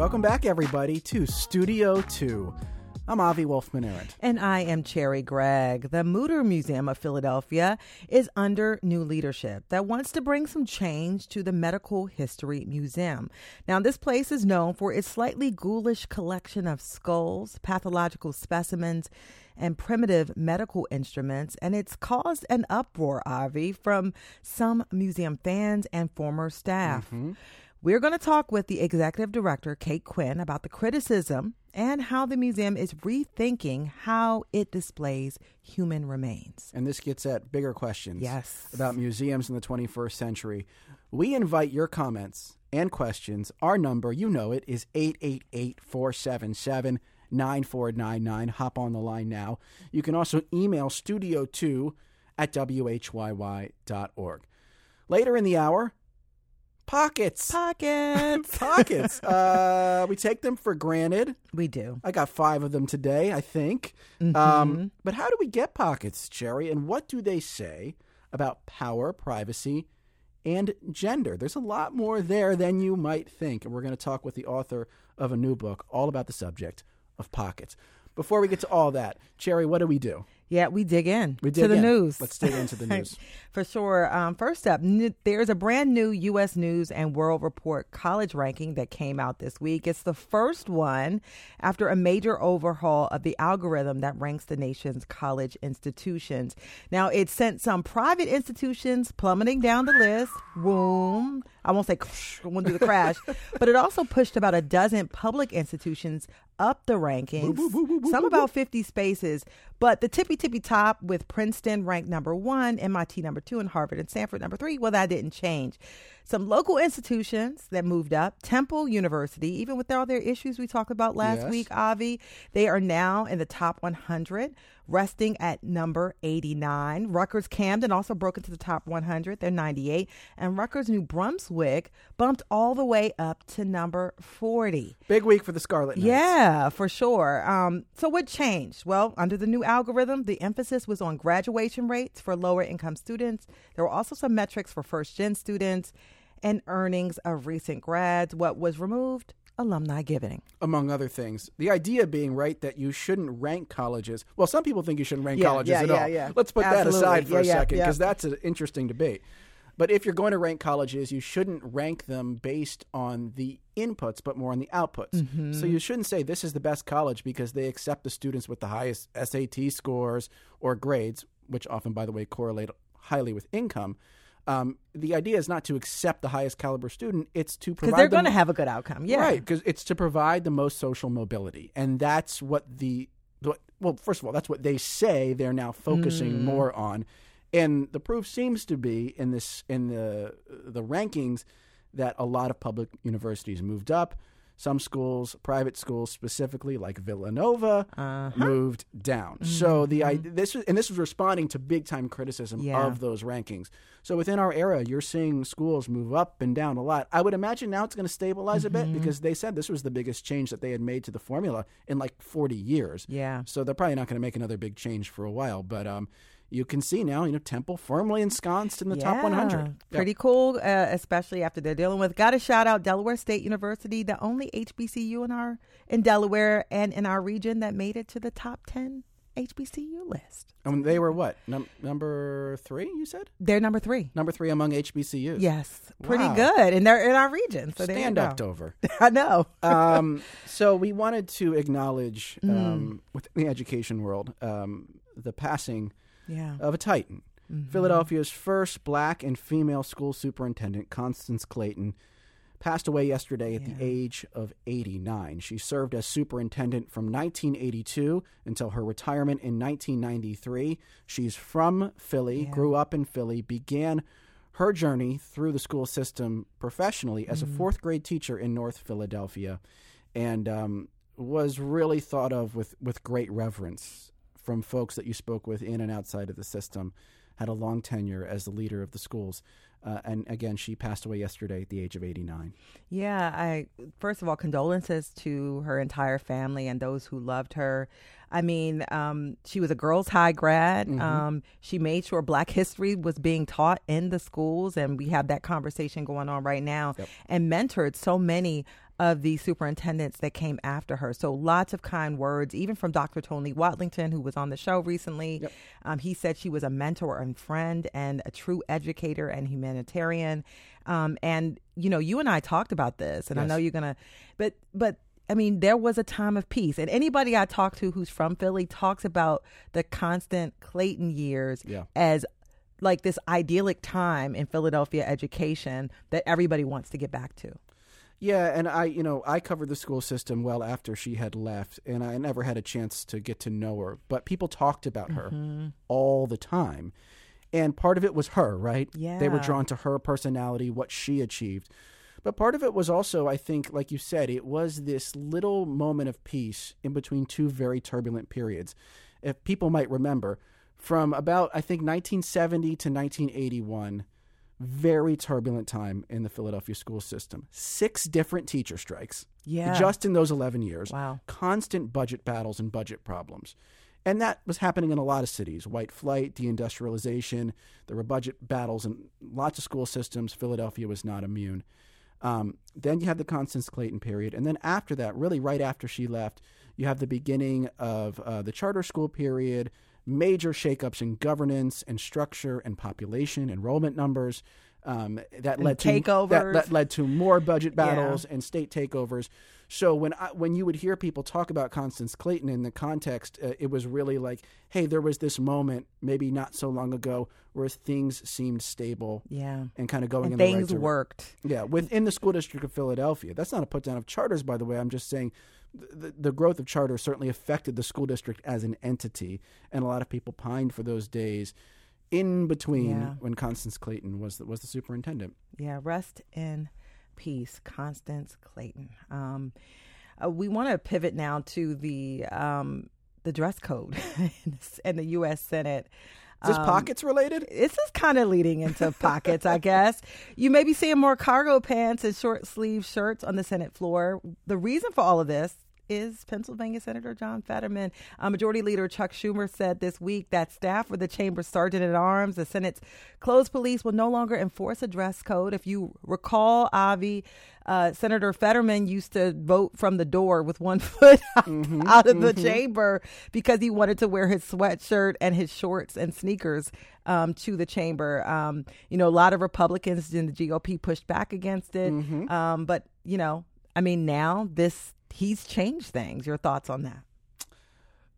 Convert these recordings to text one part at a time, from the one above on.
Welcome back, everybody, to Studio 2. I'm Avi Wolfman Arent. And I am Cherri Gregg. The Mütter Museum of Philadelphia is under new leadership that wants to bring some change to the Medical History Museum. Now, this place is known for its slightly ghoulish collection of skulls, pathological specimens, and primitive medical instruments, and it's caused an uproar, Avi, from some museum fans and former staff. Mm-hmm. We're going to talk with the executive director, Kate Quinn, about the criticism and how the museum is rethinking how it displays human remains. And this gets at bigger questions Yes. about museums in the 21st century. We invite your comments and questions. Our number, you know it, is 888 477 9499. Hop on the line now. You can also email studio2 at whyy.org. Later in the hour, pockets. Pockets. pockets. Uh, we take them for granted. we do. I got five of them today, I think. Mm-hmm. Um, but how do we get pockets, Cherri? And what do they say about power, privacy, and gender? There's a lot more there than you might think. And we're going to talk with the author of a new book all about the subject of pockets. Before we get to all that, Cherri, what do we do? Yeah, we dig in We to dig the in. news. Let's dig into the news. For sure. Um, first up, n- there's a brand new U.S. News and World Report college ranking that came out this week. It's the first one after a major overhaul of the algorithm that ranks the nation's college institutions. Now, it sent some private institutions plummeting down the list. Boom. I won't say I won't do the crash, but it also pushed about a dozen public institutions up the rankings, some about 50 spaces. But the tippy tippy top with Princeton ranked number one, MIT number two, and Harvard and Stanford number three, well, that didn't change. Some local institutions that moved up, Temple University, even with all their issues we talked about last Yes. week, Avi, they are now in the top 100, resting at number 89. Rutgers Camden also broke into the top 100, they're 98. And Rutgers New Brunswick bumped all the way up to number 40. Big week for the Scarlet Knights. Yeah, for sure. Um, so what changed? Well, under the new algorithm, the emphasis was on graduation rates for lower income students. There were also some metrics for first gen students and earnings of recent grads. What was removed? Alumni giving. among other things. The idea being, right, that you shouldn't rank colleges. Well, some people think you shouldn't rank Yeah, colleges yeah, at yeah, all. yeah. Let's put that aside for a second because that's an interesting debate. But if you're going to rank colleges, you shouldn't rank them based on the inputs, but more on the outputs. Mm-hmm. So you shouldn't say this is the best college because they accept the students with the highest SAT scores or grades, which often, by the way, correlate highly with income. Um, the idea is not to accept the highest caliber student; it's to Because provide they're going to have a good outcome. Yeah. Right, because it's to provide the most social mobility, and that's what the, the well, first of all, that's what they say they're now focusing more on, and the proof seems to be in this in the the rankings that a lot of public universities moved up. Some schools, private schools specifically, like Villanova, uh-huh. moved down. So the I, mm-hmm. this was, and this was responding to big time criticism Yeah. of those rankings. So within our era, you're seeing schools move up and down a lot. I would imagine now it's going to stabilize a bit mm-hmm. because they said this was the biggest change that they had made to the formula in like 40 years. Yeah. So they're probably not going to make another big change for a while. But um, you can see now, you know, Temple firmly ensconced in the top 100. Yeah, Yeah. Pretty cool, uh, especially after they're dealing with. Got to shout out Delaware State University, the only HBCU in our in Delaware and in our region that made it to the top ten HBCU list. And they were what? Num- number three, you said? They're number three. Number three among HBCUs. Yes, pretty Wow. good, and they're in our region. So Stand up, Dover. I know. um, so we wanted to acknowledge Mm. um, within the education world um, the passing Yeah. of a titan. Mm-hmm. Philadelphia's first black and female school superintendent, Constance Clayton, passed away yesterday at the age of 89. She served as superintendent from 1982 until her retirement in 1993. She's from Philly, Yeah. grew up in Philly, began her journey through the school system professionally as a Mm-hmm. fourth grade teacher in North Philadelphia and um, was really thought of with, with great reverence from folks that you spoke with in and outside of the system. Had a long tenure as the leader of the schools. Uh, and again, she passed away yesterday at the age of 89. Yeah, I first of all condolences to her entire family and those who loved her. I mean, um, she was a girls' high grad. Mm-hmm. Um, she made sure Black history was being taught in the schools, and we have that conversation going on right now. Yep. And mentored so many of the superintendents that came after her. So lots of kind words, even from Dr. Tony Watlington, who was on the show recently. Yep. Um, he said she was a mentor and friend and a true educator and humanitarian. Um, and you know, you and I talked about this, and I know you're gonna, but but. I mean, there was a time of peace, and anybody I talk to who's from Philly talks about the Constance Clayton years Yeah. as like this idyllic time in Philadelphia education that everybody wants to get back to. Yeah, and I, you know, I covered the school system well after she had left, and I never had a chance to get to know her. But people talked about her Mm-hmm. all the time, and part of it was her, right? Yeah, they were drawn to her personality, what she achieved. But part of it was also, I think, like you said, it was this little moment of peace in between two very turbulent periods. If people might remember, from about I think 1970 to 1981 very turbulent time in the Philadelphia school system. Six different teacher strikes. Yeah. Just in those 11 years. Wow. Constant budget battles and budget problems. And that was happening in a lot of cities. White flight, deindustrialization, there were budget battles in lots of school systems. Philadelphia was not immune. Um, then you had the Constance Clayton period. And then after that, really right after she left, you have the beginning of uh, the charter school period, major shakeups in governance and structure and population, enrollment numbers. Um, that led to that, takeovers. that led to more budget battles and state takeovers. So when I, when you would hear people talk about Constance Clayton in the context, uh, it was really like, hey, there was this moment maybe not so long ago where things seemed stable Yeah. and kind of going And in the right things direction. worked. Yeah, within the school district of Philadelphia. That's not a put down of charters, by the way. I'm just saying the, the growth of charter certainly affected the school district as an entity, and a lot of people pined for those days in between Yeah. when Constance Clayton was the, was the superintendent. Yeah. Rest in peace, Constance Clayton. Um, uh, we want to pivot now to the um, the dress code in the U.S. Senate. Is this Um, pockets related? This is kind of leading into pockets, I guess. You may be seeing more cargo pants and short sleeve shirts on the Senate floor. The reason for all of this is Pennsylvania Senator John Fetterman. Uh, Majority Leader Chuck Schumer said this week that staff with the chamber's sergeant at arms, the Senate's closed police, will no longer enforce a dress code. If you recall, Avi, uh, Senator Fetterman used to vote from the door with one foot out, out of the chamber because he wanted to wear his sweatshirt and his shorts and sneakers um, to the chamber. Um, you know, a lot of Republicans in the GOP pushed back against it. Um, but, you know, I mean, now this, he's changed things. Your thoughts on that?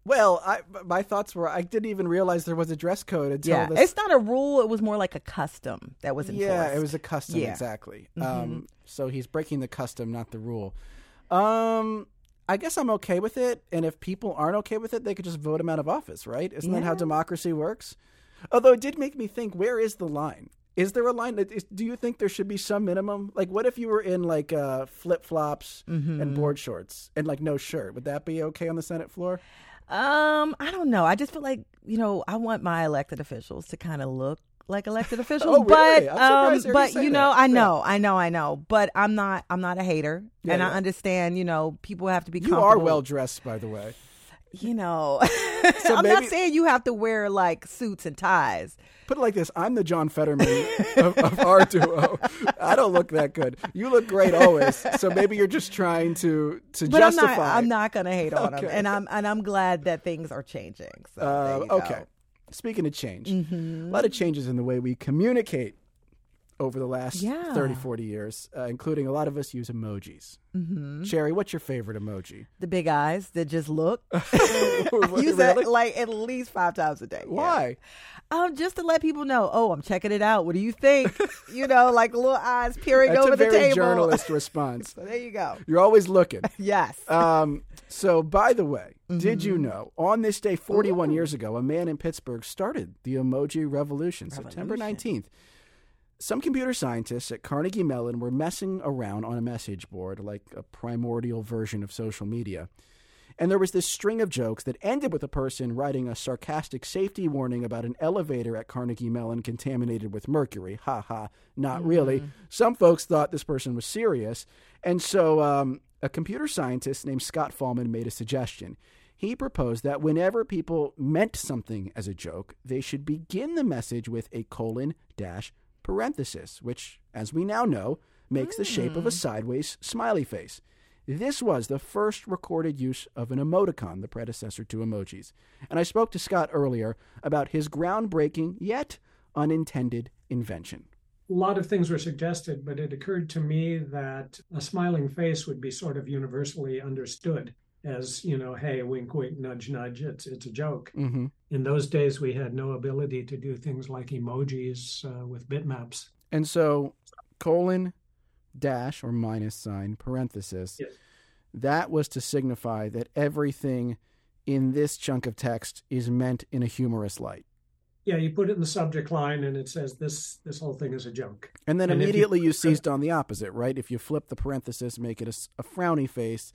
Well, I, my thoughts were I didn't even realize there was a dress code until Yeah. this. It's not a rule. It was more like a custom that was enforced. yeah, it was a custom Yeah. Mm-hmm. exactly. Um, so he's breaking the custom, not the rule. Um, I guess I'm okay with it, and if people aren't okay with it, they could just vote him out of office, right? Isn't that how democracy works? Although it did make me think, where is the line? Is there a line? that is- Do you think there should be some minimum? Like, what if you were in like uh, flip flops Mm-hmm. and board shorts and like no shirt? Would that be okay on the Senate floor? Um, I don't know. I just feel like you know I want my elected officials to kind of look like elected officials, Oh, really? but um, you but you know, that. I Yeah. know, I know, I know, but I'm not, I'm not a hater, Yeah, and I understand. You know, people have to be. You are well dressed, by the way. You know, I'm not saying you have to wear like suits and ties. Put it like this: I'm the John Fetterman of, of our duo. I don't look that good. You look great always. So maybe you're just trying to to But justify. I'm not, I'm not going to hate on Okay. and I'm and I'm glad that things are changing. So Uh, you go. okay. Speaking of change, Mm-hmm. a lot of changes in the way we communicate over the last Yeah. 30, 40 years, uh, including a lot of us use emojis. Mm-hmm. Cherri, what's your favorite emoji? the big eyes that just look. Really? Use that like at least five times a day. Yeah. Why? Um, just to let people know, oh, I'm checking it out. What do you think? you know, like little eyes peering That's over a the very table. journalist response. So there you go. You're always looking. Yes. Um, so, by the way, did Mm-hmm. you know on this day 41 years ago, a man in Pittsburgh started the emoji revolution, September 19th? Some computer scientists at Carnegie Mellon were messing around on a message board, like a primordial version of social media. And there was this string of jokes that ended with a person writing a sarcastic safety warning about an elevator at Carnegie Mellon contaminated with mercury. Ha ha, not really. Some folks thought this person was serious. And so um, a computer scientist named Scott Fahlman made a suggestion. He proposed that whenever people meant something as a joke, they should begin the message with a colon dash parenthesis, which, as we now know, makes the shape of a hmm. sideways smiley face. This was the first recorded use of an emoticon, the predecessor to emojis. And I spoke to Scott earlier about his groundbreaking yet unintended invention. A lot of things were suggested, but it occurred to me that a smiling face would be sort of universally understood as, you know, hey, wink, wink, nudge, nudge, it's, it's a joke. Mm-hmm. In those days, we had no ability to do things like emojis uh, with bitmaps. And so, colon, dash, or minus sign, parenthesis, Yes. that was to signify that everything in this chunk of text is meant in a humorous light. Yeah, you put it in the subject line and it says this this whole thing is a joke. And then And if you immediately you, seized on the opposite, right? If you flip the parenthesis, make it a frowny face,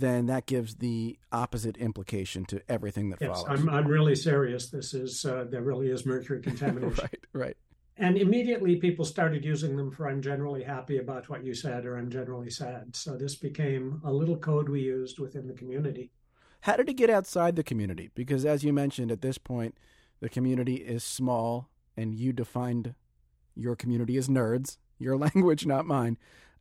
then that gives the opposite implication to everything that Yes, follows. I'm I'm really serious. This is uh, there really is mercury contamination. right, right. And immediately people started using them for I'm generally happy about what you said or I'm generally sad. So this became a little code we used within the community. How did it get outside the community? Because as you mentioned, at this point, the community is small, and you defined your community as nerds. Your language, not mine.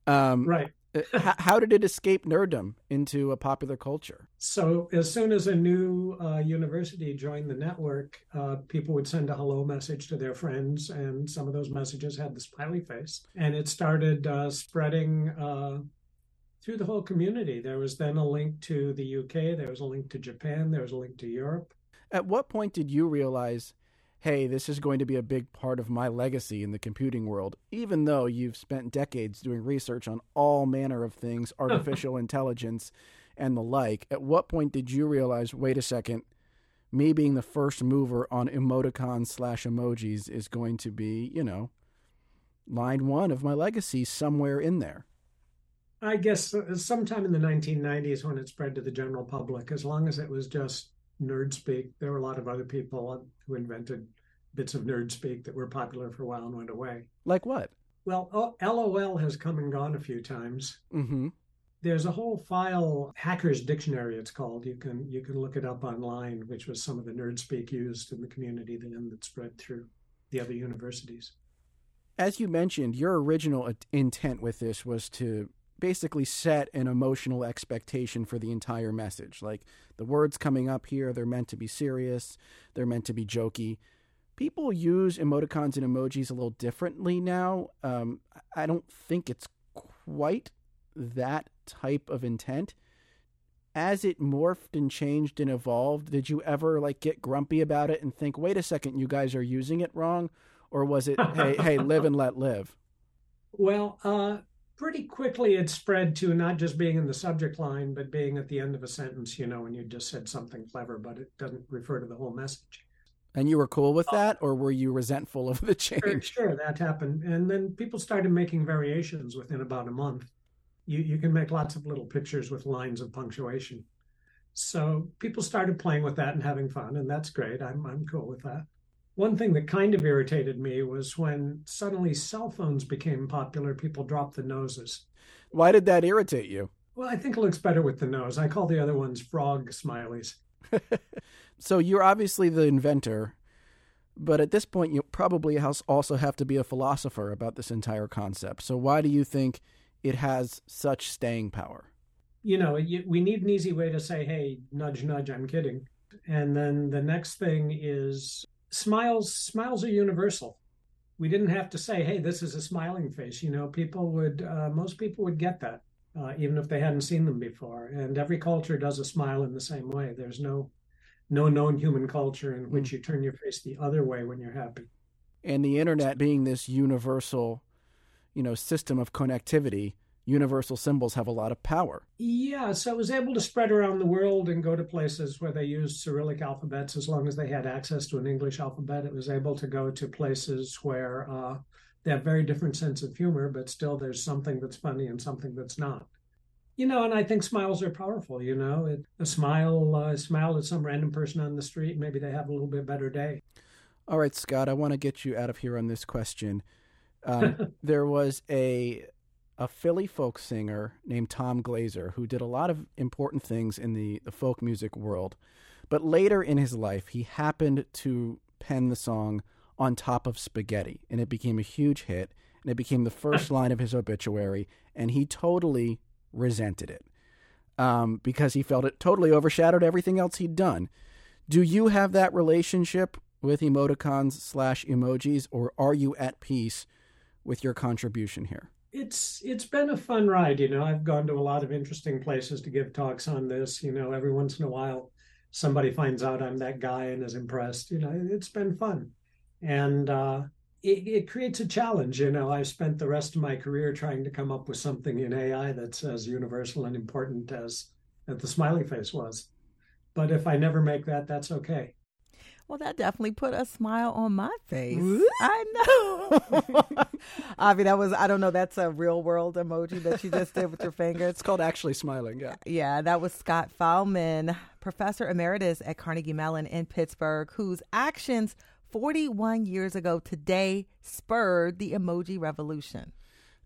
Um, Right. Uh, how did it escape nerddom into a popular culture? So as soon as a new uh, university joined the network, uh, people would send a hello message to their friends, and some of those messages had the smiley face, and it started uh, spreading uh, through the whole community. There was then a link to the UK, there was a link to Japan, there was a link to Europe. At what point did you realize, hey, this is going to be a big part of my legacy in the computing world, even though you've spent decades doing research on all manner of things, artificial intelligence and the like? At what point did you realize, wait a second, me being the first mover on emoticons slash emojis is going to be, you know, line one of my legacy somewhere in there? I guess uh, sometime in the 1990s when it spread to the general public, as long as it was just nerd speak, there were a lot of other people who invented bits of nerd speak that were popular for a while and went away. Like what? Well, oh, LOL has come and gone a few times. Mm-hmm. There's a whole file, Hackers Dictionary, it's called. You can you can look it up online, which was some of the nerd speak used in the community then that spread through the other universities. As you mentioned, your original intent with this was to basically set an emotional expectation for the entire message. Like the words coming up here, they're meant to be serious, they're meant to be jokey. People use emoticons and emojis a little differently now. Um, I don't think it's quite that type of intent. As it morphed and changed and evolved, did you ever like get grumpy about it and think, "Wait a second, you guys are using it wrong"? or was it hey hey live and let live Well, uh, pretty quickly it spread to not just being in the subject line, but being at the end of a sentence, you know, when you just said something clever, but it doesn't refer to the whole message. and you were cool with uh, that or were you resentful of the Sure, change sure, that happened. And then people started making variations within about a month. You, you can make lots of little pictures with lines of punctuation. So people started playing with that and having fun, and that's great. I'm, I'm cool with that. One thing that kind of irritated me was when suddenly cell phones became popular, people dropped the noses. why did that irritate you Well, I think it looks better with the nose. I call the other ones frog smileys. so you're obviously the inventor but at this point you probably also have to be a philosopher about this entire concept so why do you think it has such staying power You know, we need an easy way to say, hey, nudge, nudge, I'm kidding. And then the next thing is smiles. Smiles are universal. We didn't have to say, hey, this is a smiling face. You know, people would, uh, most people would get that, uh, even if they hadn't seen them before. And every culture does a smile in the same way. There's no, no known human culture in which you turn your face the other way when you're happy. and the internet being this universal you know system of connectivity universal symbols have a lot of power Yeah, so it was able to spread around the world and go to places where they used Cyrillic alphabets as long as they had access to an English alphabet. It was able to go to places where uh, they have very different sense of humor, but still there's something that's funny and something that's not. You know, and I think smiles are powerful. You know, it, a smile, uh, smile at some random person on the street, maybe they have a little bit better day. All right, Scott, I want to get you out of here on this question. Um, there was a a Philly folk singer named Tom Glazer who did a lot of important things in the, the folk music world. But later in his life, he happened to pen the song On Top of Spaghetti, and it became a huge hit. and it became the first line of his obituary, and he totally resented it um, because he felt it totally overshadowed everything else he'd done. Do you have that relationship with emoticons slash emojis, or are you at peace with your contribution here? It's it's been a fun ride, you know. I've gone to a lot of interesting places to give talks on this. You know, every once in a while, somebody finds out I'm that guy and is impressed. You know, it's been fun, and uh, it, it creates a challenge. You know, I've spent the rest of my career trying to come up with something in AI that's as universal and important as that the smiley face was. But if I never make that, that's okay. Well, that definitely put a smile on my face. I know. Avi, that was, I don't know, that's a real world emoji that you just did with your finger. It's called actually smiling, yeah. Yeah, that was Scott Fahlman, professor emeritus at Carnegie Mellon in Pittsburgh, whose actions 41 years ago today spurred the emoji revolution.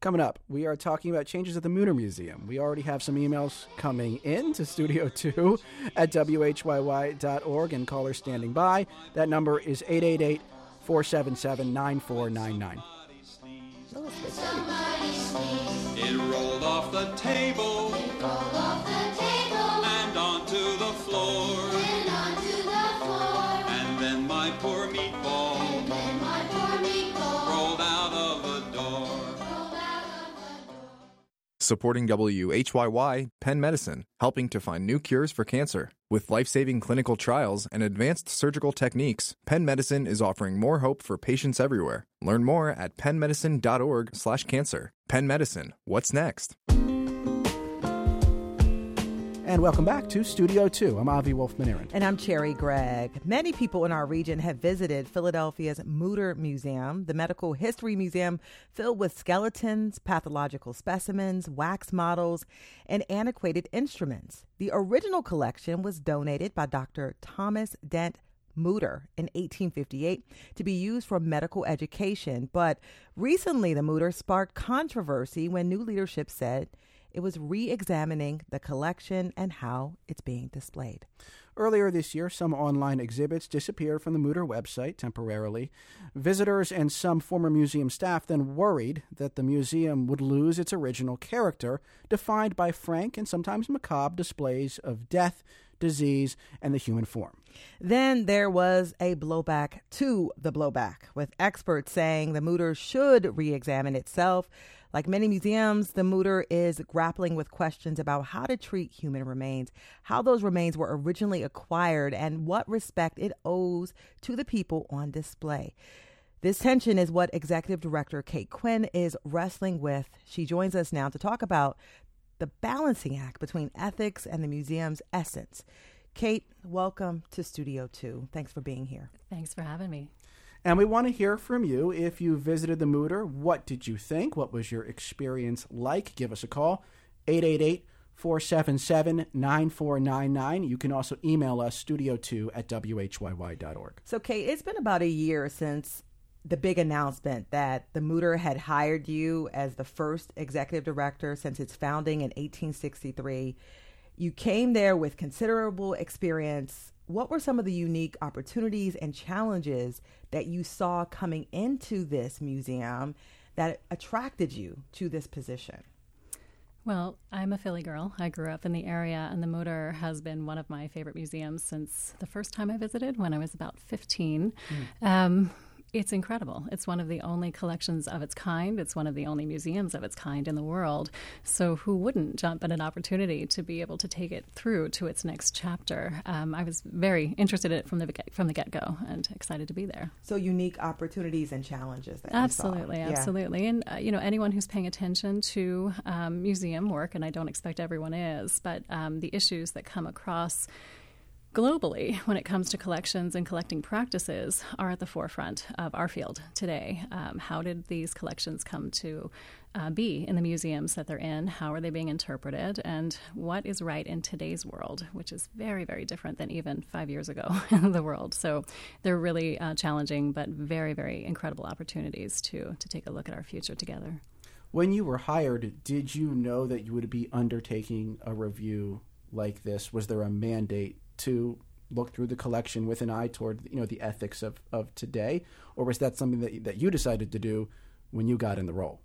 Coming up, we are talking about changes at the Mutter Museum. We already have some emails coming in to Studio 2 at WHYY.org and callers standing by. That number is 888 477 9499. It rolled off the table Supporting WHYY, Penn Medicine, helping to find new cures for cancer. With life saving clinical trials and advanced surgical techniques, Penn Medicine is offering more hope for patients everywhere. Learn more at pennmedicine.org/slash cancer. Penn Medicine, what's next? And welcome back to Studio 2. I'm Avi Wolfman And I'm Cherri Gregg. Many people in our region have visited Philadelphia's Mutter Museum, the medical history museum filled with skeletons, pathological specimens, wax models, and antiquated instruments. The original collection was donated by Dr. Thomas Dent Mutter in 1858 to be used for medical education. But recently, the Mutter sparked controversy when new leadership said it was re examining the collection and how it's being displayed. Earlier this year, some online exhibits disappeared from the Mutter website temporarily. Visitors and some former museum staff then worried that the museum would lose its original character, defined by frank and sometimes macabre displays of death, disease, and the human form. Then there was a blowback to the blowback, with experts saying the Mutter should re examine itself. Like many museums, the Mutter is grappling with questions about how to treat human remains, how those remains were originally acquired, and what respect it owes to the people on display. This tension is what Executive Director Kate Quinn is wrestling with. She joins us now to talk about the balancing act between ethics and the museum's essence. Kate, welcome to Studio 2. Thanks for being here. Thanks for having me. And we want to hear from you. If you visited the Mutter, what did you think? What was your experience like? Give us a call, 888 477 9499. You can also email us, studio2 at whyy.org. So, Kate, it's been about a year since the big announcement that the Mutter had hired you as the first executive director since its founding in 1863. You came there with considerable experience. What were some of the unique opportunities and challenges that you saw coming into this museum that attracted you to this position? Well, I'm a Philly girl. I grew up in the area, and the Mütter has been one of my favorite museums since the first time I visited when I was about 15. Mm. Um, it's incredible. It's one of the only collections of its kind. It's one of the only museums of its kind in the world. So, who wouldn't jump at an opportunity to be able to take it through to its next chapter? Um, I was very interested in it from the from the get go, and excited to be there. So, unique opportunities and challenges. absolutely, absolutely. Yeah. And uh, you know, anyone who's paying attention to um, museum work, and I don't expect everyone is, but um, the issues that come across globally, when it comes to collections and collecting practices, are at the forefront of our field today. Um, how did these collections come to uh, be in the museums that they're in? How are they being interpreted? And what is right in today's world, which is very, very different than even five years ago in the world. So they're really uh, challenging, but very, very incredible opportunities to to take a look at our future together. When you were hired, did you know that you would be undertaking a review like this? Was there a mandate to look through the collection with an eye toward you know the ethics of, of today, or was that something that that you decided to do when you got in the role?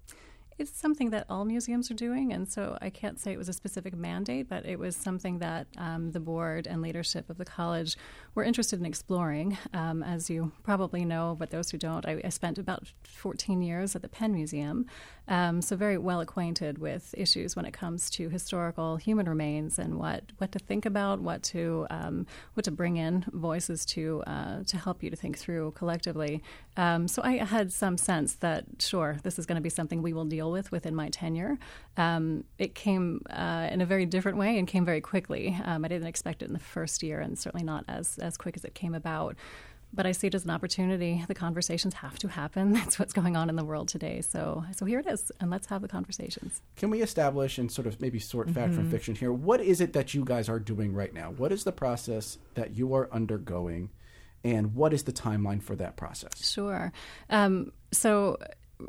It's something that all museums are doing, and so I can't say it was a specific mandate, but it was something that um, the board and leadership of the college were interested in exploring. Um, as you probably know, but those who don't, I, I, spent about 14 years at the Penn Museum, um, so very well acquainted with issues when it comes to historical human remains and what, what to think about, what to um, what to bring in voices to uh, to help you to think through collectively. Um, so I had some sense that sure, this is going to be something we will deal deal with within my tenure. Um, it came uh, in a very different way and came very quickly. Um, I didn't expect it in the first year, and certainly not as as quick as it came about. But I see it as an opportunity. The conversations have to happen. That's what's going on in the world today. So, so here it is, and let's have the conversations. Can we establish and sort of maybe sort fact mm-hmm. from fiction here? What is it that you guys are doing right now? What is the process that you are undergoing? and what is the timeline for that process? Sure. Um, so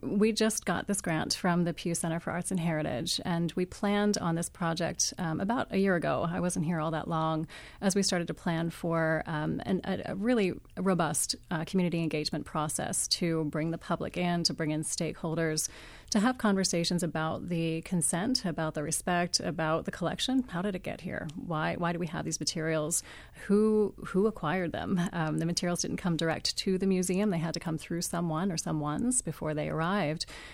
we just got this grant from the Pew Center for Arts and Heritage, and we planned on this project um, about a year ago. I wasn't here all that long as we started to plan for um, an, a, a, really robust uh, community engagement process to bring the public in, to bring in stakeholders, to have conversations about the consent, about the respect, about the collection. How did it get here? Why why do we have these materials? Who who acquired them? Um, the materials didn't come direct to the museum; they had to come through someone or someone's before they arrived.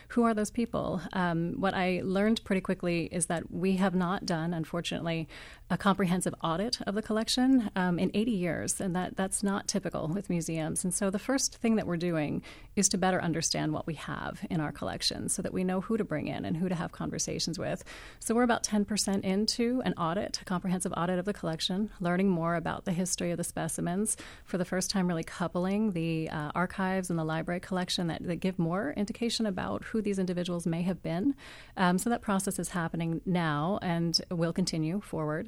Who are those people? Um, what I learned pretty quickly is that we have not done, unfortunately, a comprehensive audit of the collection um, in 80 years, and that that's not typical with museums. And so the first thing that we're doing is to better understand what we have in our collection so that we know who to bring in and who to have conversations with. So we're about 10% into an audit, a comprehensive audit of the collection, learning more about the history of the specimens. For the first time, really coupling the uh, archives and the library collection that, that, give more indication about who these individuals may have been. Um, so that process is happening now and will continue forward.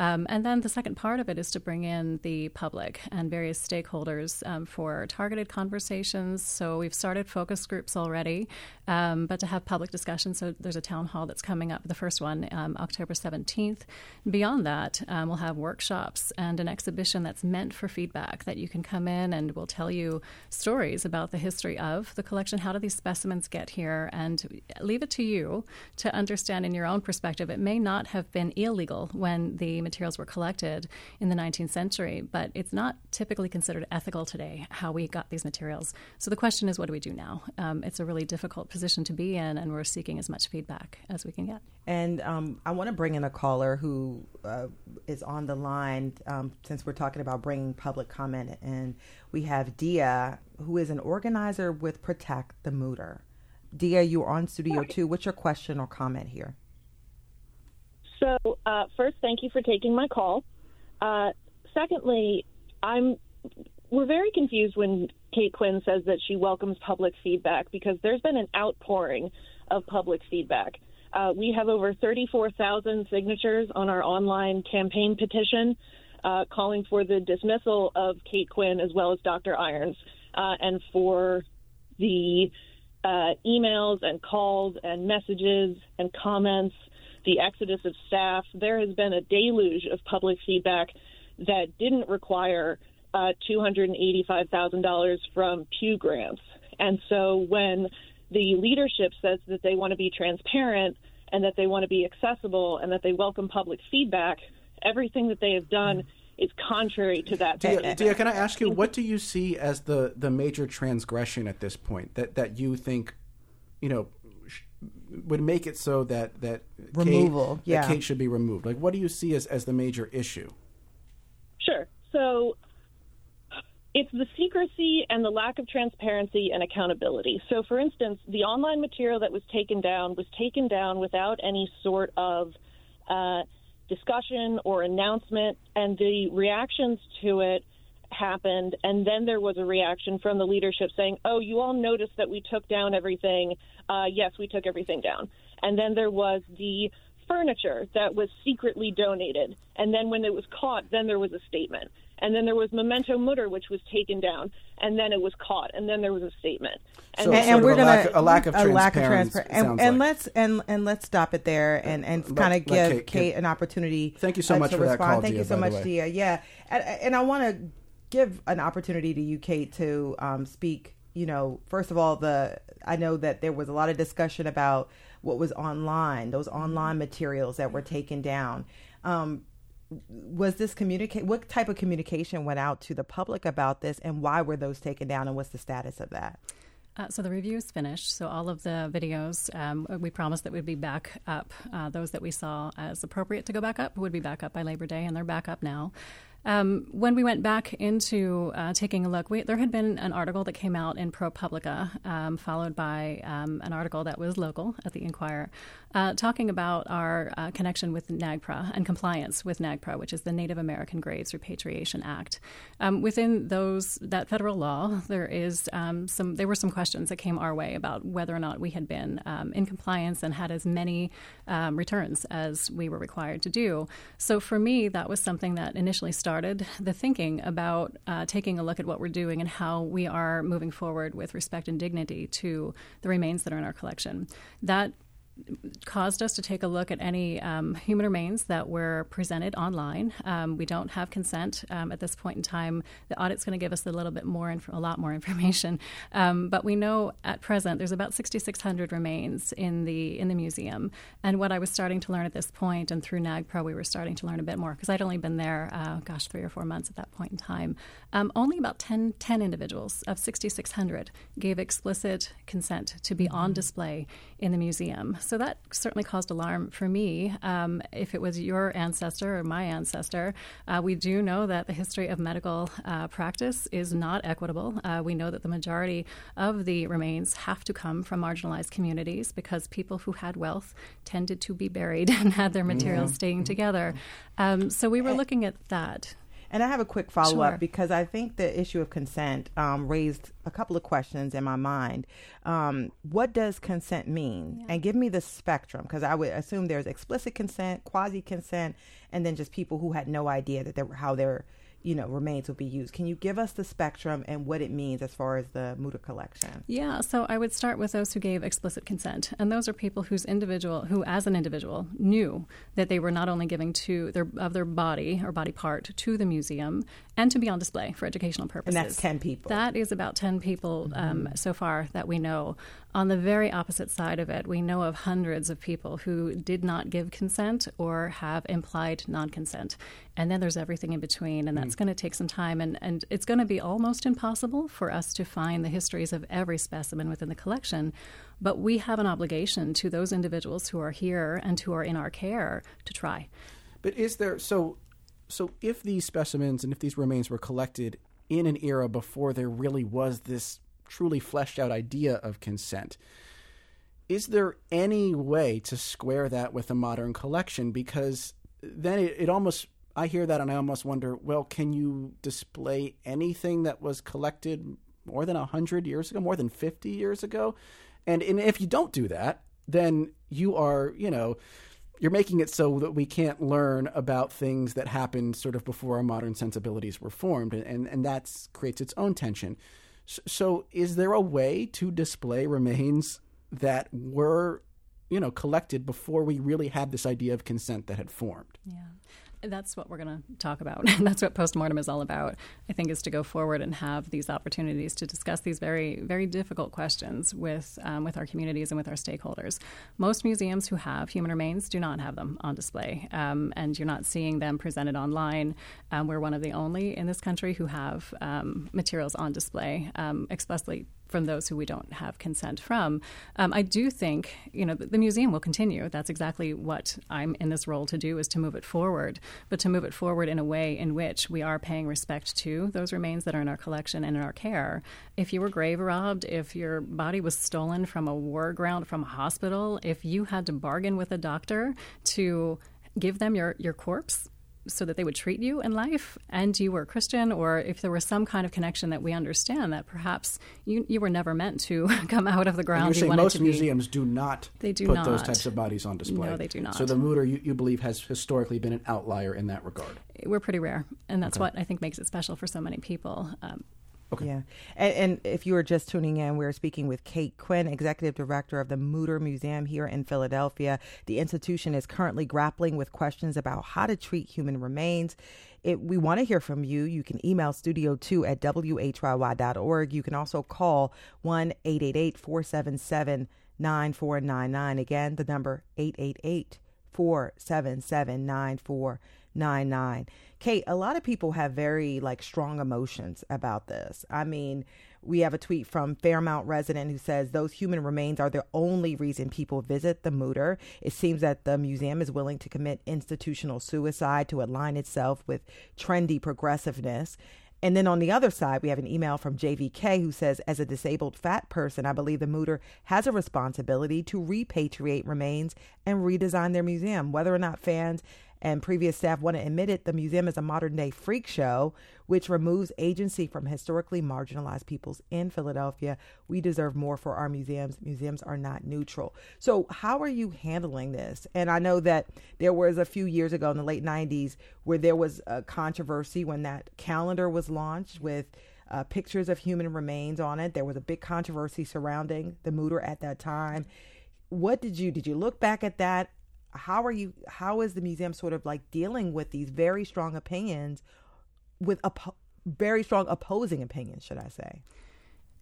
Um, and then the second part of it is to bring in the public and various stakeholders um, for targeted conversations. So we've started focus groups already, um, but to have public discussions. So there's a town hall that's coming up, the first one, um, October 17th. Beyond that, um, we'll have workshops and an exhibition that's meant for feedback that you can come in and we'll tell you stories about the history of the collection. How do these specimens get here? And leave it to you to understand in your own perspective. It may not have been illegal when the materials were collected in the 19th century, but it's not typically considered ethical today how we got these materials. So the question is, what do we do now? Um, it's a really difficult position to be in, and we're seeking as much feedback as we can get. And um, I want to bring in a caller who uh, is on the line um, since we're talking about bringing public comment. And we have Dia, who is an organizer with Protect the Mutter. Dia, you're on Studio 2. What's your question or comment here? So, uh, first, thank you for taking my call. Uh, secondly, I'm we're very confused when Kate Quinn says that she welcomes public feedback because there's been an outpouring of public feedback. Uh, we have over 34,000 signatures on our online campaign petition uh, calling for the dismissal of Kate Quinn as well as Dr. Irons uh, and for the uh, emails and calls and messages and comments the exodus of staff, there has been a deluge of public feedback that didn't require uh, $285,000 from Pew grants. And so when the leadership says that they want to be transparent and that they want to be accessible and that they welcome public feedback, everything that they have done is contrary to that. Dia, Dia, can I ask you, what do you see as the, the major transgression at this point that, that you think, you know, would make it so that that removal, Kate, yeah, that Kate should be removed. Like, what do you see as as the major issue? Sure. So it's the secrecy and the lack of transparency and accountability. So, for instance, the online material that was taken down was taken down without any sort of uh, discussion or announcement, and the reactions to it happened, and then there was a reaction from the leadership saying, "Oh, you all noticed that we took down everything. Uh, yes, we took everything down." And then there was the furniture that was secretly donated, and then when it was caught, then there was a statement. And then there was Memento Mutter, which was taken down, and then it was caught, and then there was a statement. And, so, and, and we're gonna a lack of a lack of transparency, and, and like. let's and and let's stop it there, and and kind of give Kate, Kate, an opportunity. Thank you so uh, much for respond. that call. Thank Dia, you so much, Dia. Yeah, and, and I want to give an opportunity to you, Kate, to um, speak you know, first of all, the I know that there was a lot of discussion about what was online, those online materials that were taken down. Um, was this communicate? What type of communication went out to the public about this, and why were those taken down, and what's the status of that? Uh, so the review is finished. So all of the videos, um, we promised that would be back up. Uh, those that we saw as appropriate to go back up would be back up by Labor Day, and they're back up now. Um, when we went back into uh, taking a look, we, there had been an article that came out in ProPublica, um, followed by um, an article that was local at the Inquirer, uh, talking about our uh, connection with NAGPRA and compliance with NAGPRA, which is the Native American Graves Repatriation Act. Um, within those that federal law, there is um, some. There were some questions that came our way about whether or not we had been um, in compliance and had as many returns as we were required to do. So for me, that was something that initially started started the thinking about uh, taking a look at what we're doing and how we are moving forward with respect and dignity to the remains that are in our collection. That caused us to take a look at any um, human remains that were presented online. Um, we don't have consent um, at this point in time. The audit's going to give us a little bit more, inf- a lot more information. Um, but we know at present there's about 6,600 remains in the in the museum. And what I was starting to learn at this point, and through NAGPRA, we were starting to learn a bit more because I'd only been there, uh, gosh, three or four months at that point in time. Um, only about 10, 10 individuals of 6,600 gave explicit consent to be mm-hmm. on display in the museum. So that certainly caused alarm for me. Um, if it was your ancestor or my ancestor, uh, we do know that the history of medical uh, practice is not equitable. Uh, we know that the majority of the remains have to come from marginalized communities because people who had wealth tended to be buried and had their materials staying together. Um, so we were looking at that. And I have a quick follow up Sure. because I think the issue of consent um, raised a couple of questions in my mind. Um, what does consent mean? And give me the spectrum because I would assume there's explicit consent, quasi consent, and then just people who had no idea that they were, how their you know remains would be used. Can you give us the spectrum and what it means as far as the Mutter collection? Yeah, so I would start with those who gave explicit consent, and those are people whose individual, who as an individual knew that they were not only giving to their of their body or body part to the museum and to be on display for educational purposes. And that's ten people. That is about 10 people um, so far that we know. On the very opposite side of it, we know of hundreds of people who did not give consent or have implied non consent. And then there's everything in between, and that's mm. going to take some time. And, and it's going to be almost impossible for us to find the histories of every specimen within the collection. But we have an obligation to those individuals who are here and who are in our care to try. But is there so so if these specimens and if these remains were collected in an era before there really was this truly fleshed out idea of consent, is there any way to square that with a modern collection? Because then it, it almost I hear that and I almost wonder, well, can you display anything that was collected more than hundred years ago, more than fifty years ago? And, and if you don't do that, then you are, you know, you're making it so that we can't learn about things that happened sort of before our modern sensibilities were formed, and and, and that creates its own tension. So, is there a way to display remains that were, you know, collected before we really had this idea of consent that had formed? Yeah. That's what we're going to talk about. That's what postmortem is all about. I think is to go forward and have these opportunities to discuss these very, very difficult questions with um, with our communities and with our stakeholders. Most museums who have human remains do not have them on display, um, and you're not seeing them presented online. Um, we're one of the only in this country who have um, materials on display um, expressly from those who we don't have consent from. Um, I do think, you know, the, the, museum will continue. That's exactly what I'm in this role to do is to move it forward, but to move it forward in a way in which we are paying respect to those remains that are in our collection and in our care. If you were grave robbed, if your body was stolen from a war ground, from a hospital, if you had to bargain with a doctor to give them your, your corpse, so that they would treat you in life and you were a Christian, or if there was some kind of connection that we understand that perhaps you, you were never meant to come out of the ground. And you're saying most museums do not They do put not. those types of bodies on display. No, they do not. So the Mutter, you, you believe, has historically been an outlier in that regard. We're pretty rare, and that's Okay. what I think makes it special for so many people. Um, Okay. Yeah. And, and if you are just tuning in, we're speaking with Kate Quinn, Executive Director of the Mutter Museum here in Philadelphia. The institution is currently grappling with questions about how to treat human remains. It, we want to hear from you. You can email studio2 at whyy.org. You can also call 1 888 477 9499. Again, the number 888 477 9499. Kate, a lot of people have very like strong emotions about this. I mean, we have a tweet from Fairmount resident who says those human remains are the only reason people visit the Mütter. It seems that the museum is willing to commit institutional suicide to align itself with trendy progressiveness. And then on the other side, we have an email from JVK who says, as a disabled fat person, I believe the Mütter has a responsibility to repatriate remains and redesign their museum. Whether or not fans and previous staff want to admit it, the museum is a modern day freak show which removes agency from historically marginalized peoples in Philadelphia. We deserve more for our museums. Museums are not neutral. So, how are you handling this? And I know that there was a few years ago in the late 90s where there was a controversy when that calendar was launched with uh, pictures of human remains on it. There was a big controversy surrounding the Mütter at that time. What did you did you look back at that how are you how is the museum sort of like dealing with these very strong opinions with a very strong opposing opinions should i say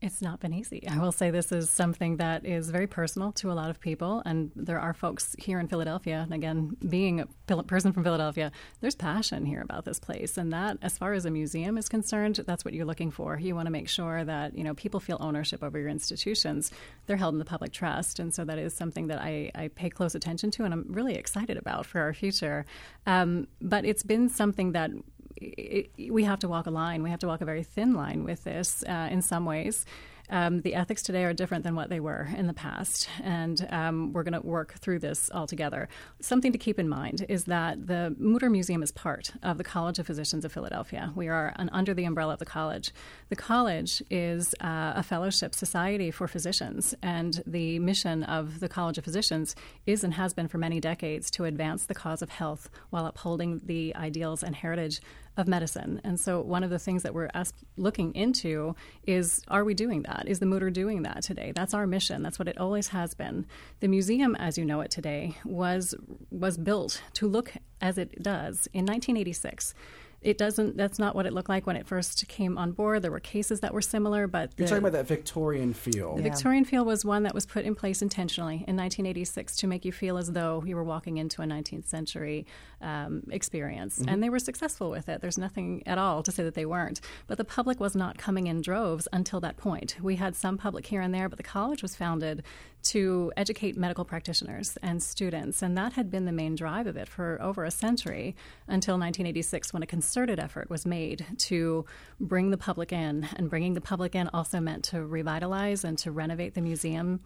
it's not been easy. I will say this is something that is very personal to a lot of people, and there are folks here in Philadelphia. And again, being a person from Philadelphia, there's passion here about this place, and that, as far as a museum is concerned, that's what you're looking for. You want to make sure that you know people feel ownership over your institutions. They're held in the public trust, and so that is something that I, I pay close attention to, and I'm really excited about for our future. Um, but it's been something that it, we have to walk a line. We have to walk a very thin line with this uh, in some ways. Um, the ethics today are different than what they were in the past, and um, we're going to work through this all together. Something to keep in mind is that the Mütter Museum is part of the College of Physicians of Philadelphia. We are an, under the umbrella of the college. The college is uh, a fellowship society for physicians, and the mission of the College of Physicians is and has been for many decades to advance the cause of health while upholding the ideals and heritage of medicine. And so, one of the things that we're ask, looking into is are we doing that? Is the Mütter doing that today? That's our mission. That's what it always has been. The museum, as you know it today, was was built to look as it does in 1986 it doesn't that's not what it looked like when it first came on board there were cases that were similar but you're talking about that victorian feel the yeah. victorian feel was one that was put in place intentionally in 1986 to make you feel as though you were walking into a 19th century um, experience mm-hmm. and they were successful with it there's nothing at all to say that they weren't but the public was not coming in droves until that point we had some public here and there but the college was founded to educate medical practitioners and students and that had been the main drive of it for over a century until 1986 when a concerted effort was made to bring the public in. And bringing the public in also meant to revitalize and to renovate the museum.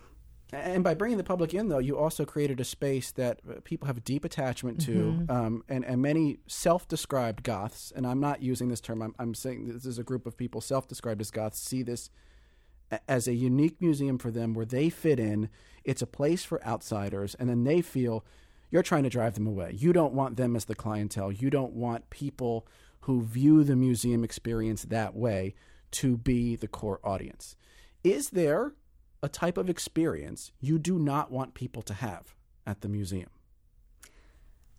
And by bringing the public in, though, you also created a space that uh, people have a deep attachment to, mm-hmm. um, and, and many self-described goths. And I'm not using this term. I'm, I'm saying this is a group of people self-described as goths see this as a unique museum for them where they fit in. It's a place for outsiders, and then they feel you're trying to drive them away. You don't want them as the clientele. You don't want people who view the museum experience that way to be the core audience. Is there a type of experience you do not want people to have at the museum?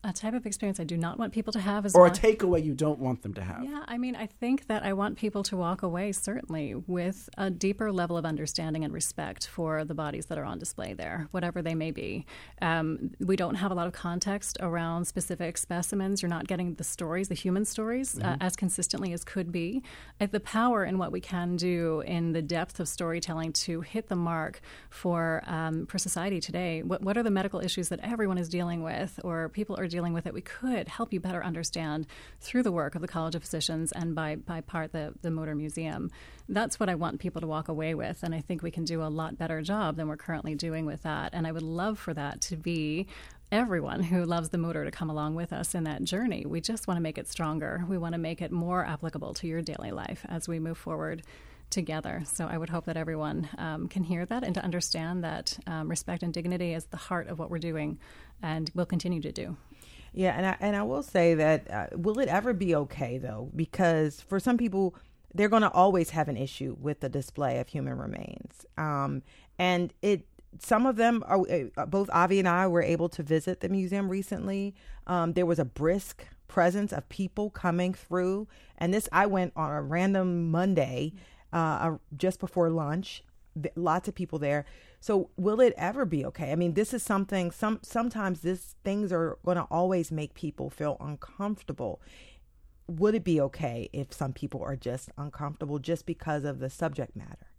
A type of experience I do not want people to have is or a takeaway you don't want them to have. Yeah, I mean, I think that I want people to walk away certainly with a deeper level of understanding and respect for the bodies that are on display there, whatever they may be. Um, we don't have a lot of context around specific specimens. You're not getting the stories, the human stories, uh, mm-hmm. uh, as consistently as could be. Uh, the power in what we can do in the depth of storytelling to hit the mark for um, for society today. What, what are the medical issues that everyone is dealing with, or people are dealing with it, we could help you better understand through the work of the College of Physicians and by, by part the, the Mütter Museum. That's what I want people to walk away with, and I think we can do a lot better job than we're currently doing with that. And I would love for that to be everyone who loves the Mütter to come along with us in that journey. We just want to make it stronger. We want to make it more applicable to your daily life as we move forward together. So I would hope that everyone um, can hear that and to understand that um, respect and dignity is the heart of what we're doing and will continue to do. Yeah, and I, and I will say that uh, will it ever be okay though? Because for some people, they're going to always have an issue with the display of human remains. Um, and it some of them are uh, both Avi and I were able to visit the museum recently. Um, there was a brisk presence of people coming through, and this I went on a random Monday, uh, just before lunch. Lots of people there. So will it ever be okay? I mean, this is something. Some sometimes this things are going to always make people feel uncomfortable. Would it be okay if some people are just uncomfortable just because of the subject matter?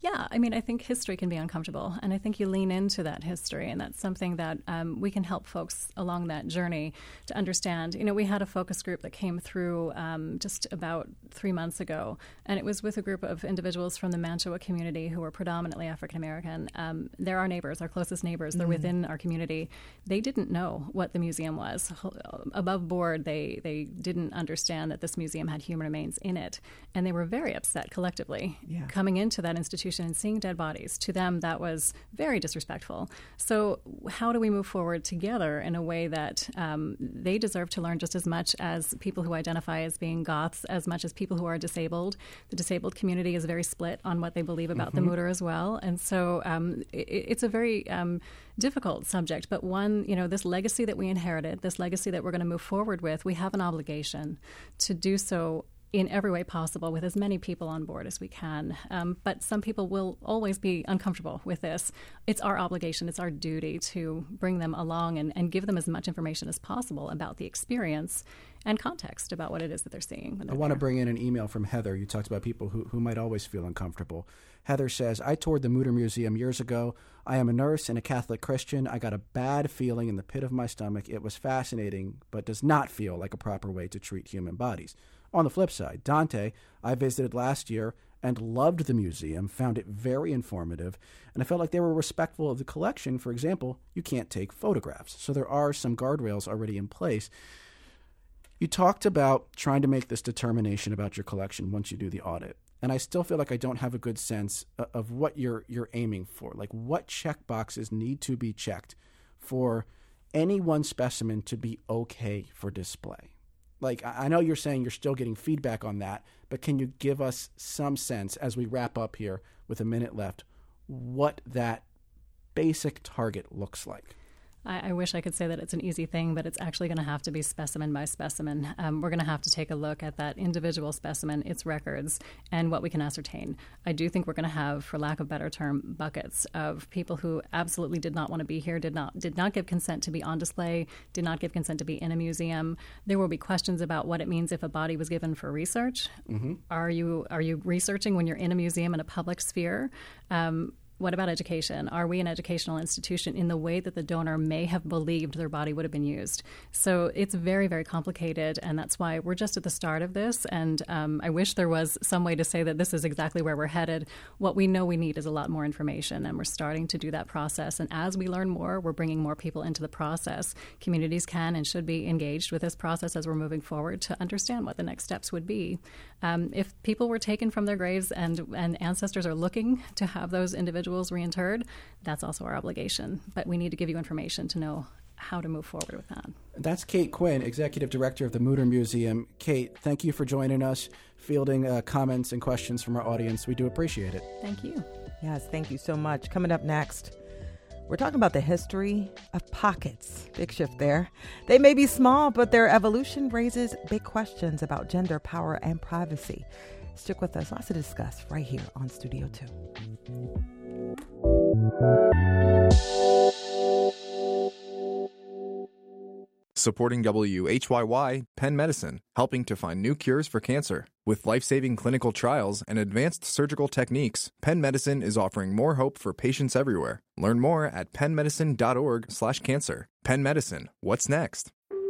Yeah, I mean, I think history can be uncomfortable, and I think you lean into that history, and that's something that um, we can help folks along that journey to understand. You know, we had a focus group that came through um, just about three months ago, and it was with a group of individuals from the Mantua community who were predominantly African American. Um, they're our neighbors, our closest neighbors. They're mm. within our community. They didn't know what the museum was. Above board, they they didn't understand that this museum had human remains in it, and they were very upset collectively yeah. coming into that institution and seeing dead bodies. To them, that was very disrespectful. So, how do we move forward together in a way that um, they deserve to learn just as much as people who identify as being Goths, as much as people who are disabled? The disabled community is very split on what they believe about mm-hmm. the Mütter as well. And so, um, it, it's a very um, difficult subject, but one, you know, this legacy that we inherited, this legacy that we're going to move forward with, we have an obligation to do so in every way possible with as many people on board as we can. Um, but some people will always be uncomfortable with this. It's our obligation, it's our duty to bring them along and, and give them as much information as possible about the experience and context about what it is that they're seeing. I want to bring in an email from Heather. You talked about people who, who might always feel uncomfortable. Heather says, I toured the Mütter Museum years ago. I am a nurse and a Catholic Christian. I got a bad feeling in the pit of my stomach. It was fascinating, but does not feel like a proper way to treat human bodies. On the flip side, Dante, I visited last year and loved the museum, found it very informative, and I felt like they were respectful of the collection. For example, you can't take photographs, so there are some guardrails already in place. You talked about trying to make this determination about your collection once you do the audit. And I still feel like I don't have a good sense of what you're you're aiming for. Like what check boxes need to be checked for any one specimen to be okay for display. Like, I know you're saying you're still getting feedback on that, but can you give us some sense as we wrap up here with a minute left what that basic target looks like? I, I, wish I could say that it's an easy thing, but it's actually going to have to be specimen by specimen. Um, we're going to have to take a look at that individual specimen, its records, and what we can ascertain. I do think we're going to have, for lack of a better term, buckets of people who absolutely did not want to be here, did not did not give consent to be on display, did not give consent to be in a museum. There will be questions about what it means if a body was given for research. Mm-hmm. Are you are you researching when you're in a museum in a public sphere? Um, what about education? Are we an educational institution in the way that the donor may have believed their body would have been used? So it's very, very complicated, and that's why we're just at the start of this. And um, I wish there was some way to say that this is exactly where we're headed. What we know we need is a lot more information, and we're starting to do that process. And as we learn more, we're bringing more people into the process. Communities can and should be engaged with this process as we're moving forward to understand what the next steps would be. Um, if people were taken from their graves and, and ancestors are looking to have those individuals reinterred, that's also our obligation. But we need to give you information to know how to move forward with that. That's Kate Quinn, Executive Director of the Mütter Museum. Kate, thank you for joining us, fielding uh, comments and questions from our audience. We do appreciate it. Thank you. Yes, thank you so much. Coming up next, we're talking about the history of pockets. Big shift there. They may be small, but their evolution raises big questions about gender, power, and privacy. Stick with us. Lots to discuss right here on Studio 2. Supporting WHYY, Penn Medicine, helping to find new cures for cancer. With life saving clinical trials and advanced surgical techniques, Penn Medicine is offering more hope for patients everywhere. Learn more at pennmedicine.org/slash cancer. Penn Medicine, what's next?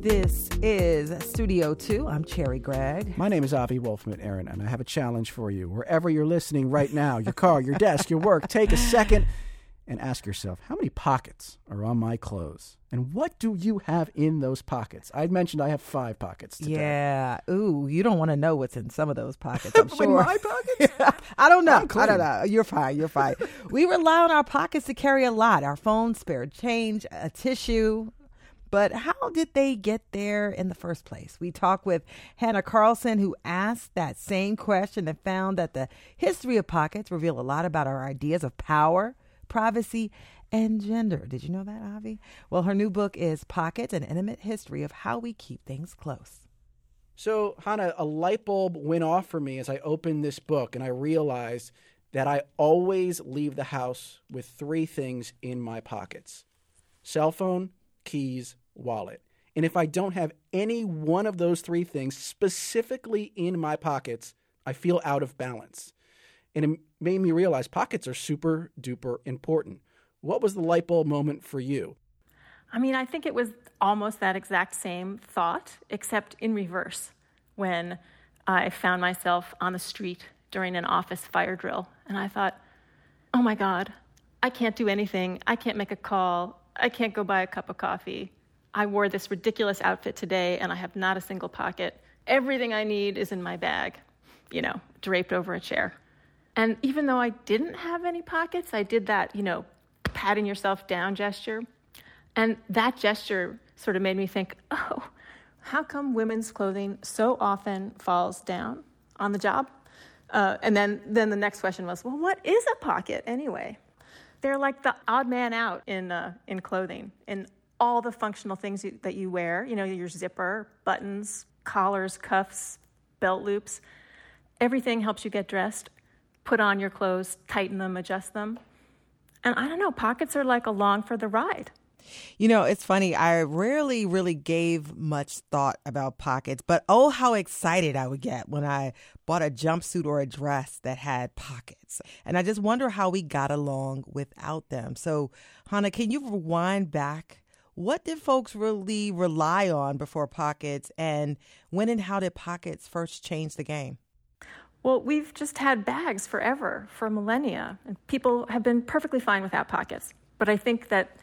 This is Studio 2. I'm Cherri Gregg. My name is Avi Wolfman, Aaron, and I have a challenge for you. Wherever you're listening right now, your car, your desk, your work, take a second and ask yourself, how many pockets are on my clothes? And what do you have in those pockets? I mentioned I have five pockets today. Yeah. Ooh, you don't want to know what's in some of those pockets, I'm sure. In my pockets? I don't know. I don't know. You're fine. You're fine. we rely on our pockets to carry a lot our phone, spare change, a tissue. But how did they get there in the first place? We talked with Hannah Carlson, who asked that same question and found that the history of pockets reveal a lot about our ideas of power, privacy, and gender. Did you know that, Avi? Well, her new book is Pockets An Intimate History of How We Keep Things Close. So, Hannah, a light bulb went off for me as I opened this book and I realized that I always leave the house with three things in my pockets cell phone, keys, wallet. And if I don't have any one of those three things specifically in my pockets, I feel out of balance. And it made me realize pockets are super duper important. What was the light bulb moment for you? I mean, I think it was almost that exact same thought, except in reverse, when I found myself on the street during an office fire drill. And I thought, oh my God, I can't do anything. I can't make a call. I can't go buy a cup of coffee. I wore this ridiculous outfit today and I have not a single pocket. Everything I need is in my bag, you know, draped over a chair. And even though I didn't have any pockets, I did that, you know, patting yourself down gesture. And that gesture sort of made me think, oh, how come women's clothing so often falls down on the job? Uh, and then, then the next question was, well, what is a pocket anyway? They're like the odd man out in, uh, in clothing, in all the functional things that you wear, you know, your zipper, buttons, collars, cuffs, belt loops. Everything helps you get dressed, put on your clothes, tighten them, adjust them. And I don't know, pockets are like along for the ride. You know, it's funny. I rarely really gave much thought about pockets, but oh, how excited I would get when I bought a jumpsuit or a dress that had pockets. And I just wonder how we got along without them. So, Hannah, can you rewind back? What did folks really rely on before pockets, and when and how did pockets first change the game? Well, we've just had bags forever, for millennia, and people have been perfectly fine without pockets. But I think that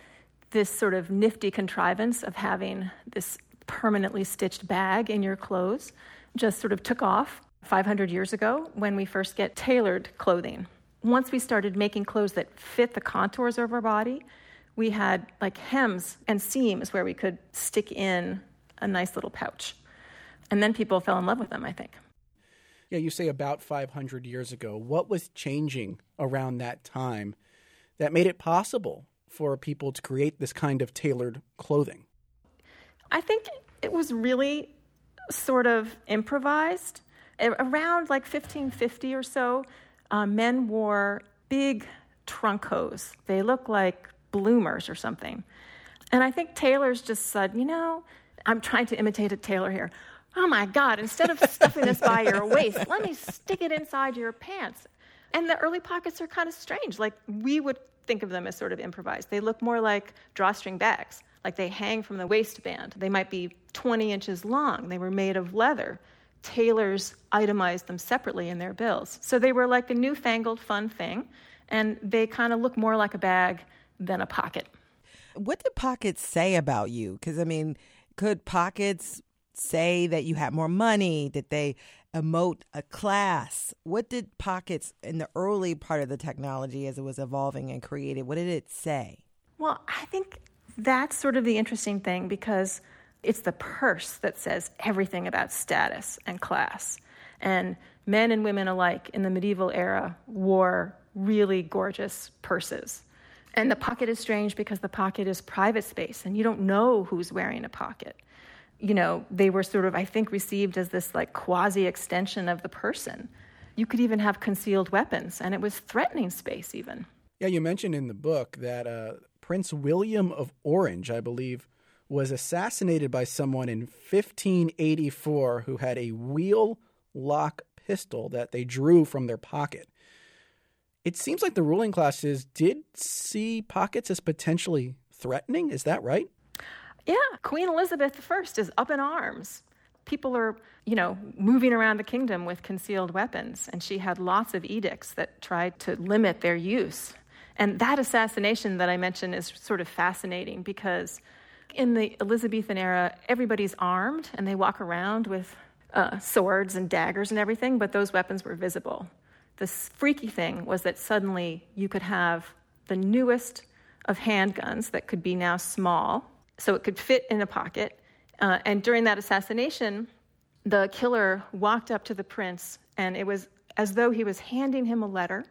this sort of nifty contrivance of having this permanently stitched bag in your clothes just sort of took off 500 years ago when we first get tailored clothing. Once we started making clothes that fit the contours of our body, we had like hems and seams where we could stick in a nice little pouch. And then people fell in love with them, I think. Yeah, you say about 500 years ago. What was changing around that time that made it possible for people to create this kind of tailored clothing? I think it was really sort of improvised. Around like 1550 or so, uh, men wore big trunk hose. They look like bloomers or something. And I think tailors just said, you know, I'm trying to imitate a tailor here. Oh my God, instead of stuffing this by your waist, let me stick it inside your pants. And the early pockets are kind of strange. Like we would think of them as sort of improvised. They look more like drawstring bags, like they hang from the waistband. They might be 20 inches long. They were made of leather. Tailors itemized them separately in their bills. So they were like a newfangled fun thing, and they kind of look more like a bag than a pocket. What did pockets say about you? Because, I mean, could pockets say that you had more money? Did they emote a class? What did pockets in the early part of the technology as it was evolving and created, what did it say? Well, I think that's sort of the interesting thing because it's the purse that says everything about status and class. And men and women alike in the medieval era wore really gorgeous purses. And the pocket is strange because the pocket is private space and you don't know who's wearing a pocket. You know, they were sort of, I think, received as this like quasi extension of the person. You could even have concealed weapons, and it was threatening space, even. Yeah, you mentioned in the book that uh, Prince William of Orange, I believe, was assassinated by someone in 1584 who had a wheel lock pistol that they drew from their pocket. It seems like the ruling classes did see pockets as potentially threatening. Is that right? Yeah, Queen Elizabeth I is up in arms. People are, you know, moving around the kingdom with concealed weapons, and she had lots of edicts that tried to limit their use. And that assassination that I mentioned is sort of fascinating because in the Elizabethan era, everybody's armed and they walk around with uh, swords and daggers and everything, but those weapons were visible. The freaky thing was that suddenly you could have the newest of handguns that could be now small, so it could fit in a pocket. Uh, and during that assassination, the killer walked up to the prince, and it was as though he was handing him a letter.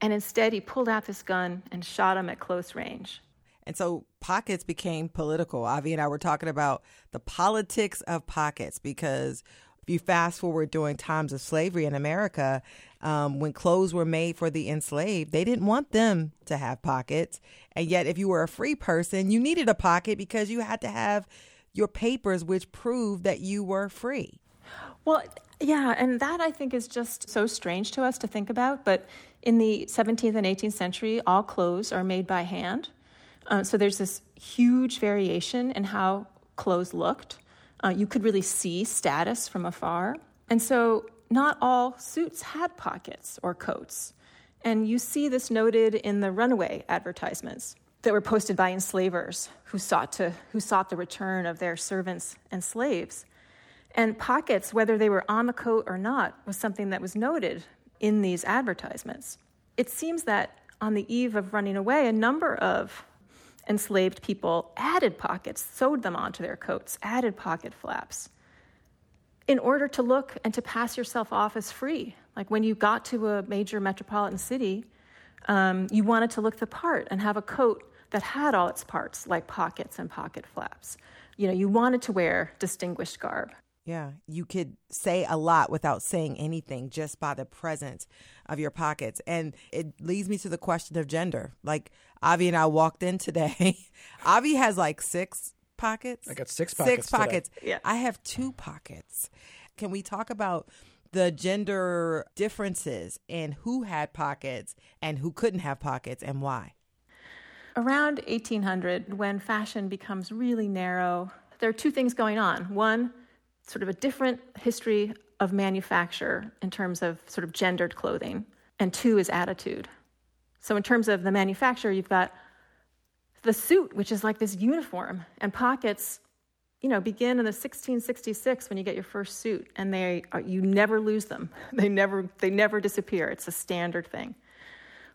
And instead, he pulled out this gun and shot him at close range. And so pockets became political. Avi and I were talking about the politics of pockets because if you fast forward during times of slavery in America, um, when clothes were made for the enslaved, they didn't want them to have pockets. And yet, if you were a free person, you needed a pocket because you had to have your papers which proved that you were free. Well, yeah, and that I think is just so strange to us to think about. But in the 17th and 18th century, all clothes are made by hand. Uh, so there's this huge variation in how clothes looked. Uh, you could really see status from afar. And so not all suits had pockets or coats. And you see this noted in the runaway advertisements that were posted by enslavers who sought, to, who sought the return of their servants and slaves. And pockets, whether they were on the coat or not, was something that was noted in these advertisements. It seems that on the eve of running away, a number of enslaved people added pockets, sewed them onto their coats, added pocket flaps in order to look and to pass yourself off as free. Like when you got to a major metropolitan city, um, you wanted to look the part and have a coat that had all its parts, like pockets and pocket flaps. You know, you wanted to wear distinguished garb. Yeah, you could say a lot without saying anything just by the presence of your pockets. And it leads me to the question of gender. Like Avi and I walked in today. Avi has like six pockets. I got six pockets. Six pockets. Today. Yeah. I have two pockets. Can we talk about the gender differences in who had pockets and who couldn't have pockets and why? Around 1800, when fashion becomes really narrow, there are two things going on. One, sort of a different history of manufacture in terms of sort of gendered clothing, and two is attitude. So, in terms of the manufacturer, you've got the suit, which is like this uniform, and pockets, you know, begin in the 1666 when you get your first suit, and they are, you never lose them. They never they never disappear. It's a standard thing.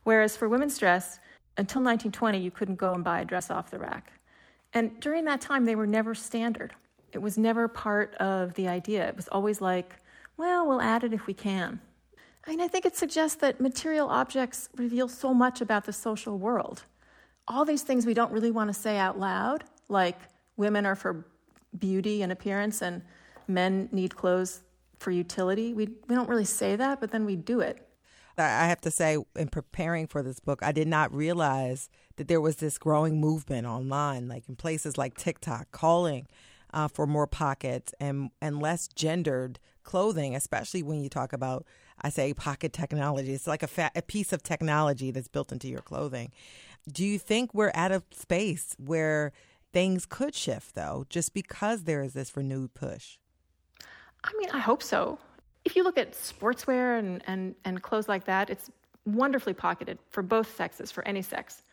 Whereas for women's dress, until 1920, you couldn't go and buy a dress off the rack, and during that time, they were never standard. It was never part of the idea. It was always like, well, we'll add it if we can. I mean, I think it suggests that material objects reveal so much about the social world all these things we don't really want to say out loud, like women are for beauty and appearance and men need clothes for utility. We, we don't really say that, but then we do it. I have to say, in preparing for this book, I did not realize that there was this growing movement online, like in places like TikTok, calling uh, for more pockets and and less gendered clothing, especially when you talk about, I say, pocket technology. It's like a, fa- a piece of technology that's built into your clothing. Do you think we're at a space where things could shift, though, just because there is this renewed push? I mean, I hope so. If you look at sportswear and, and, and clothes like that, it's wonderfully pocketed for both sexes, for any sex.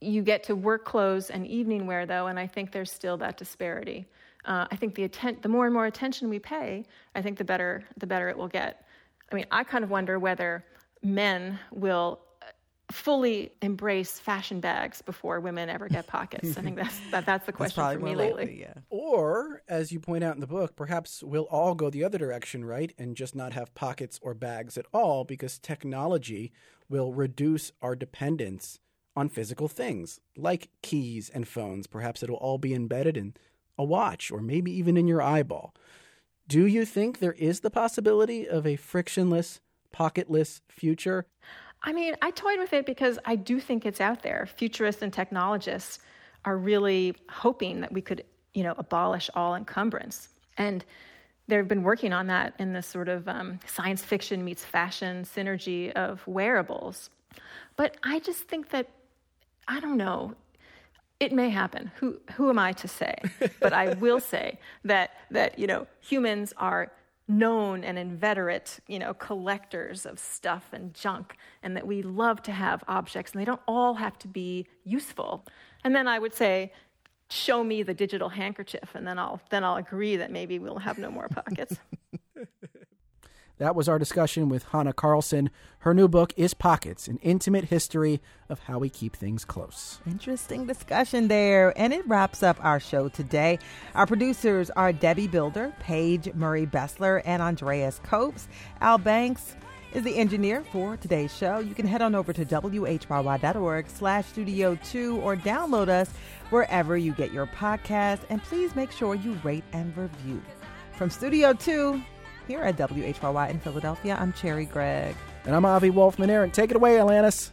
You get to work clothes and evening wear, though, and I think there's still that disparity. Uh, I think the atten- the more and more attention we pay, I think the better the better it will get. I mean, I kind of wonder whether men will fully embrace fashion bags before women ever get pockets. I think that's that, that's the question that's for me lately. lately. Yeah. Or, as you point out in the book, perhaps we'll all go the other direction, right? And just not have pockets or bags at all because technology will reduce our dependence on physical things like keys and phones. Perhaps it'll all be embedded in a watch or maybe even in your eyeball. Do you think there is the possibility of a frictionless, pocketless future? I mean, I toyed with it because I do think it's out there. Futurists and technologists are really hoping that we could, you know, abolish all encumbrance. And they've been working on that in this sort of um, science fiction meets fashion synergy of wearables. But I just think that, I don't know, It may happen. Who who am I to say? But I will say that that you know humans are known and inveterate, you know, collectors of stuff and junk, and that we love to have objects, and they don't all have to be useful. And then I would say, show me the digital handkerchief, and then I'll then I'll agree that maybe we'll have no more pockets. That was our discussion with Hannah Carlson. Her new book is Pockets An Intimate History of How We Keep Things Close. Interesting discussion there. And it wraps up our show today. Our producers are Debbie Builder, Paige Murray Bessler, and Andreas Copes. Al Banks is the engineer for today's show. You can head on over to whyy.org slash studio two or download us wherever you get your podcast. And please make sure you rate and review. From Studio 2, here at WHYY in Philadelphia, I'm Cherri Gregg. And I'm Avi Wolfman Aaron. Take it away, Alanis.